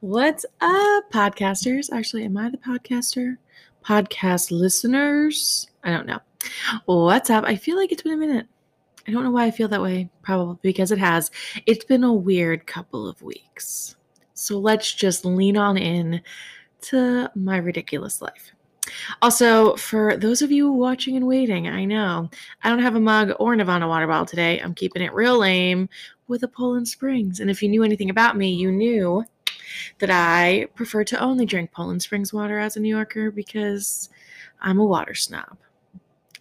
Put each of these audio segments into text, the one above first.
What's up, podcasters? Actually, am I the podcaster? Podcast listeners? I don't know. What's up? I feel like it's been a minute. I don't know why I feel that way. Probably because it has. It's been a weird couple of weeks. So let's just lean on in to my ridiculous life. Also, for those of you watching and waiting, I know I don't have a mug or Nirvana water bottle today. I'm keeping it real lame with a Poland Springs. And if you knew anything about me, you knew that I prefer to only drink Poland Springs water as a New Yorker because I'm a water snob.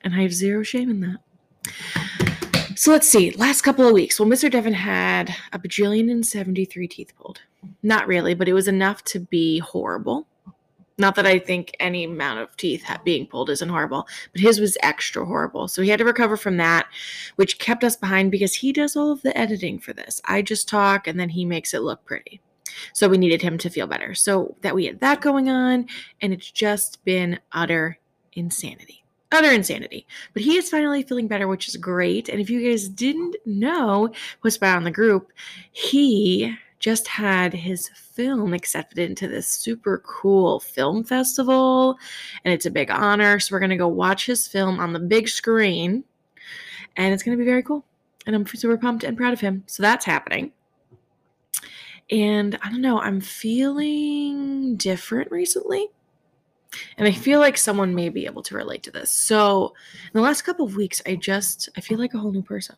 And I have zero shame in that. So let's see. Last couple of weeks. Well, Mr. Devon had a bajillion and 73 teeth pulled. Not really, but it was enough to be horrible. Not that I think any amount of teeth being pulled isn't horrible, but his was extra horrible. So he had to recover from that, which kept us behind because he does all of the editing for this. I just talk and then he makes it look pretty. So we needed him to feel better. So that we had that going on, and it's just been utter insanity. Utter insanity. But he is finally feeling better, which is great. And if you guys didn't know, was by on the group, he just had his film accepted into this super cool film festival. And it's a big honor. So we're to go watch his film on the big screen. And it's to be very cool. And I'm super pumped and proud of him. So that's happening. And I don't know, I'm feeling different recently. And I feel like someone may be able to relate to this. So, in the last couple of weeks, I just I feel like a whole new person.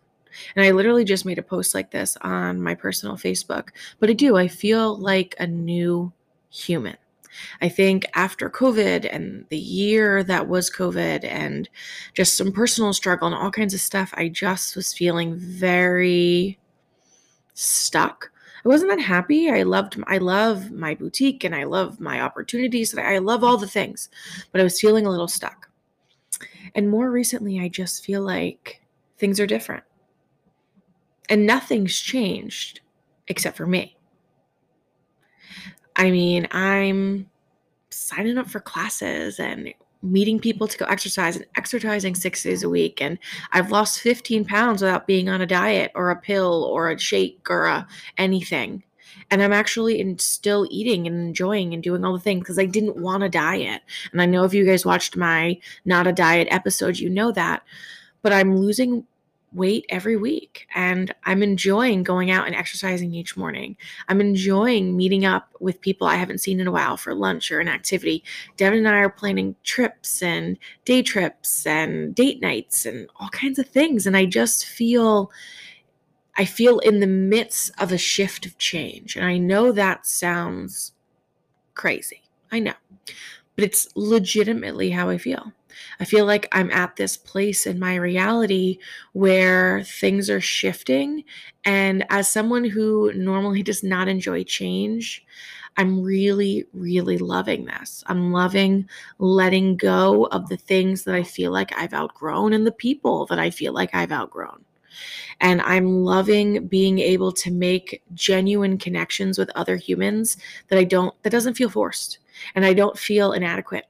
And I literally just made a post like this on my personal Facebook. But I do, I feel like a new human. I think after COVID and the year that was COVID and just some personal struggle and all kinds of stuff, I just was feeling very stuck I wasn't that happy. I loved I love my boutique and I love my opportunities. I love all the things, but I was feeling a little stuck. And more recently, I just feel like things are different. And nothing's changed except for me. I mean, I'm signing up for classes and meeting people to go exercise and exercising six days a week. And I've lost 15 pounds without being on a diet or a pill or a shake or a anything. And I'm actually in, still eating and enjoying and doing all the things because I didn't want a diet. And I know if you guys watched my not a diet episode, you know that. But I'm losing weight every week and I'm enjoying going out and exercising each morning. I'm enjoying meeting up with people I haven't seen in a while for lunch or an activity. Devin and I are planning trips and day trips and date nights and all kinds of things and I just feel I feel in the midst of a shift of change. And I know that sounds crazy. I know. But it's legitimately how I feel. I feel like I'm at this place in my reality where things are shifting. And as someone who normally does not enjoy change, I'm really, really loving this. I'm loving letting go of the things that I feel like I've outgrown and the people that I feel like I've outgrown. And I'm loving being able to make genuine connections with other humans that I don't, that doesn't feel forced and I don't feel inadequate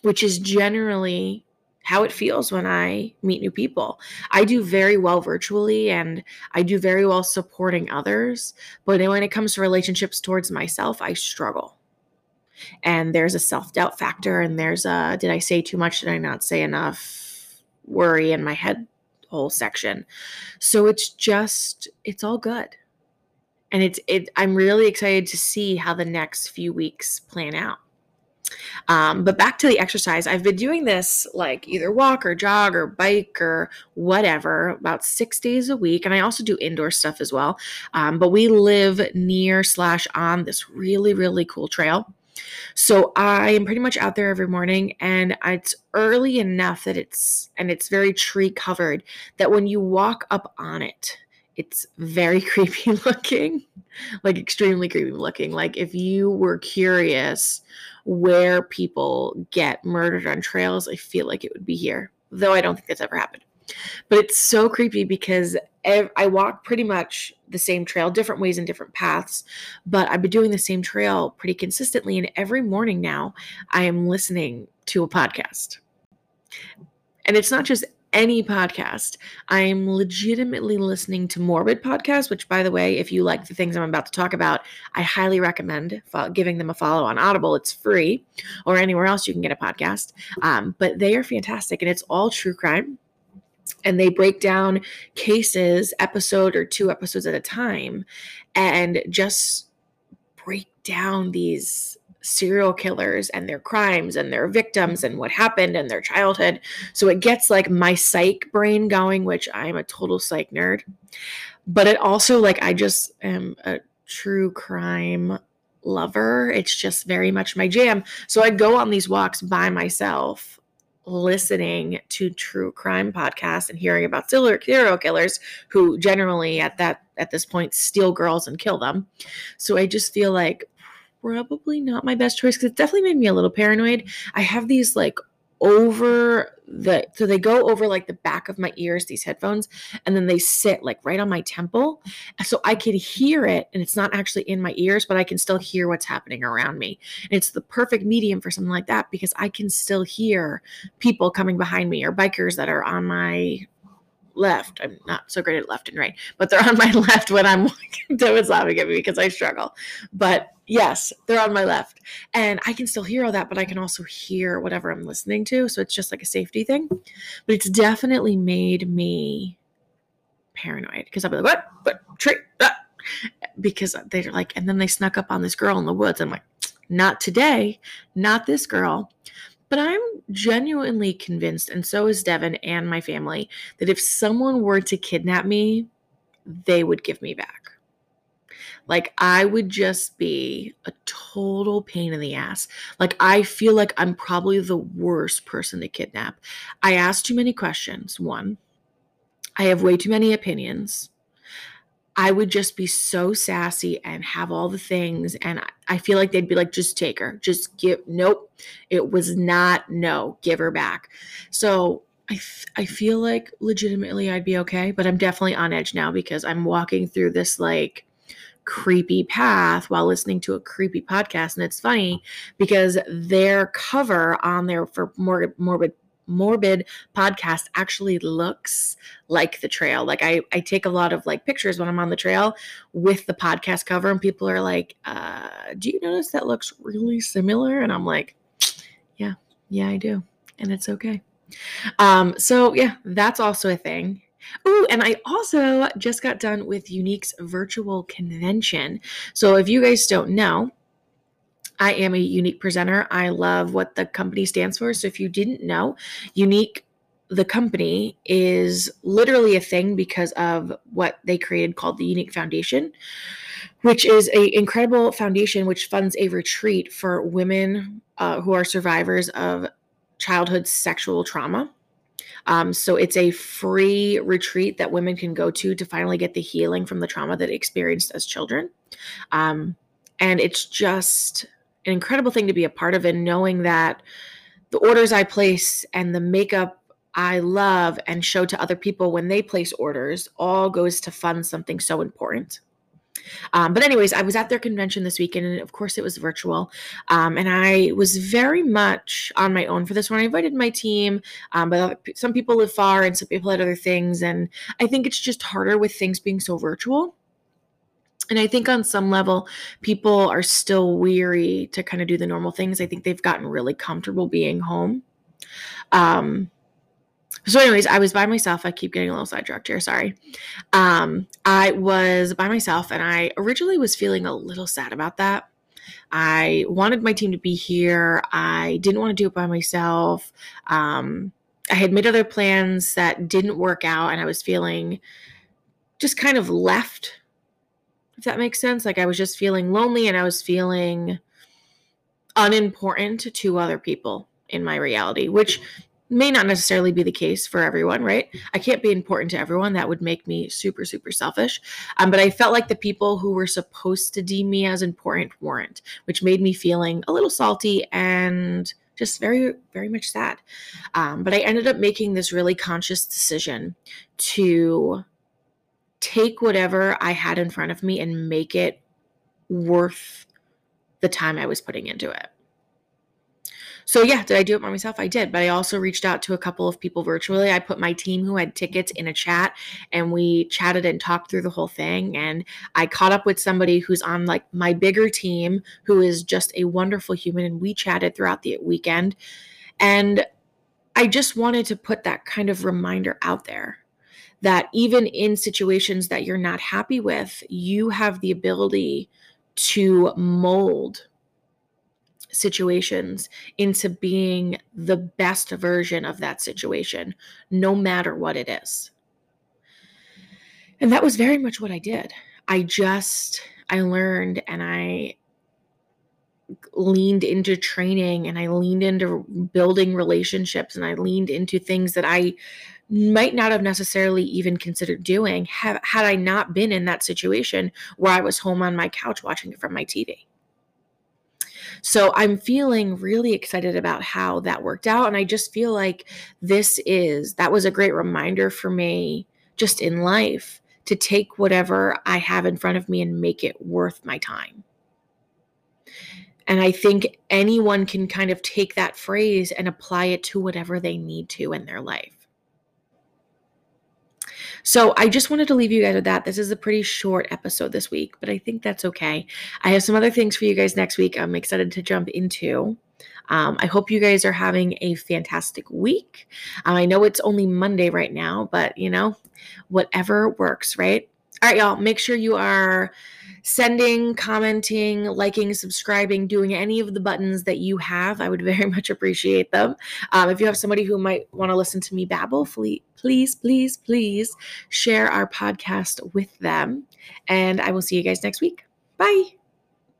which is generally how it feels when I meet new people. I do very well virtually and I do very well supporting others, but when it comes to relationships towards myself, I struggle. And there's a self doubt factor, and there's a did I say too much? Did I not say enough? Worry in my head whole section. So it's just, it's all good. And it's, it, I'm really excited to see how the next few weeks plan out. Um, but back to the exercise, I've been doing this like either walk or jog or bike or whatever about six days a week. And I also do indoor stuff as well. Um, but we live near slash on this really, really cool trail. So I am pretty much out there every morning and it's early enough that it's and it's very tree covered that when you walk up on it, it's very creepy looking, like extremely creepy looking. Like if you were curious where people get murdered on trails, I feel like it would be here, though I don't think that's ever happened. But it's so creepy because I walk pretty much the same trail, different ways and different paths, but I've been doing the same trail pretty consistently. And every morning now, I am listening to a podcast. And it's not just any podcast. I'm legitimately listening to Morbid Podcast, which, by the way, if you like the things I'm about to talk about, I highly recommend giving them a follow on Audible. It's free, or anywhere else you can get a podcast. Um, but they are fantastic, and it's all true crime. And they break down cases, episode or two episodes at a time, and just break down these serial killers and their crimes and their victims mm-hmm. and what happened and their childhood. So it gets like my psych brain going, which I'm a total psych nerd. But it also, like, I just am a true crime lover. It's just very much my jam. So I'd go on these walks by myself listening to true crime podcasts and hearing about serial killers who generally at that at this point steal girls and kill them. So I just feel like probably not my best choice because it definitely made me a little paranoid. I have these like over the so they go over like the back of my ears these headphones and then they sit like right on my temple so i can hear it and it's not actually in my ears but i can still hear what's happening around me and it's the perfect medium for something like that because i can still hear people coming behind me or bikers that are on my left. I'm not so great at left and right, but they're on my left when I'm walking. David's laughing at me because I struggle. But yes, they're on my left. And I can still hear all that, but I can also hear whatever I'm listening to. So it's just like a safety thing. But it's definitely made me paranoid because I'll be like, what? What? Tree? Ah. Because they're like, and then they snuck up on this girl in the woods. I'm like, not today, not this girl. But I'm genuinely convinced, and so is Devin and my family, that if someone were to kidnap me, they would give me back. Like, I would just be a total pain in the ass. Like, I feel like I'm probably the worst person to kidnap. I ask too many questions, one. I have way too many opinions. I would just be so sassy and have all the things. And I feel like they'd be like, just take her, just give. Nope. It was not, no, give her back. So I, f- I feel like legitimately I'd be okay, but I'm definitely on edge now because I'm walking through this like creepy path while listening to a creepy podcast. And it's funny because their cover on there for morbid, morbid morbid podcast actually looks like the trail. Like I, I take a lot of like pictures when I'm on the trail with the podcast cover and people are like, uh, do you notice that looks really similar? And I'm like, yeah, yeah, I do. And it's okay. Um, so yeah, that's also a thing. Oh, and I also just got done with Younique's virtual convention. So if you guys don't know, I am a Younique presenter. I love what the company stands for. So if you didn't know, Younique the company is literally a thing because of what they created called the Younique Foundation, which is an incredible foundation which funds a retreat for women uh, who are survivors of childhood sexual trauma. Um, so it's a free retreat that women can go to to finally get the healing from the trauma that they experienced as children. Um, and it's just an incredible thing to be a part of and knowing that the orders I place and the makeup I love and show to other people when they place orders all goes to fund something so important. Um, but anyways, I was at their convention this weekend, and of course it was virtual. Um, and I was very much on my own for this one. I invited my team, um, but some people live far, and some people had other things. And I think it's just harder with things being so virtual. And I think on some level, people are still weary to kind of do the normal things. I think they've gotten really comfortable being home. Um, so, anyways, I was by myself. I keep getting a little sidetracked here. Sorry. Um, I was by myself, and I originally was feeling a little sad about that. I wanted my team to be here. I didn't want to do it by myself. Um, I had made other plans that didn't work out, and I was feeling just kind of left if that makes sense. Like I was just feeling lonely and I was feeling unimportant to other people in my reality, which may not necessarily be the case for everyone, right? I can't be important to everyone. That would make me super, super selfish. Um, but I felt like the people who were supposed to deem me as important weren't, which made me feeling a little salty and just very, very much sad. Um, but I ended up making this really conscious decision to take whatever I had in front of me and make it worth the time I was putting into it. so yeah, did I do it by myself? I did, but I also reached out to a couple of people virtually. I put my team who had tickets in a chat and we chatted and talked through the whole thing and I caught up with somebody who's on like my bigger team who is just a wonderful human and we chatted throughout the weekend. And I just wanted to put that kind of reminder out there that even in situations that you're not happy with, you have the ability to mold situations into being the best version of that situation, no matter what it is. And that was very much what I did. I just, I learned and I leaned into training and I leaned into building relationships and I leaned into things that I might not have necessarily even considered doing have, had I not been in that situation where I was home on my couch watching it from my TV. So I'm feeling really excited about how that worked out. And I just feel like this is, that was a great reminder for me just in life to take whatever I have in front of me and make it worth my time. And I think anyone can kind of take that phrase and apply it to whatever they need to in their life. So I just wanted to leave you guys with that. This is a pretty short episode this week, but I think that's okay. I have some other things for you guys next week. I'm excited to jump into. Um, I hope you guys are having a fantastic week. Um, I know it's only Monday right now, but you know, whatever works, right? All right, y'all, make sure you are sending, commenting, liking, subscribing, doing any of the buttons that you have. I would very much appreciate them. Um, if you have somebody who might want to listen to me babble, please, please, please share our podcast with them. And I will see you guys next week. Bye.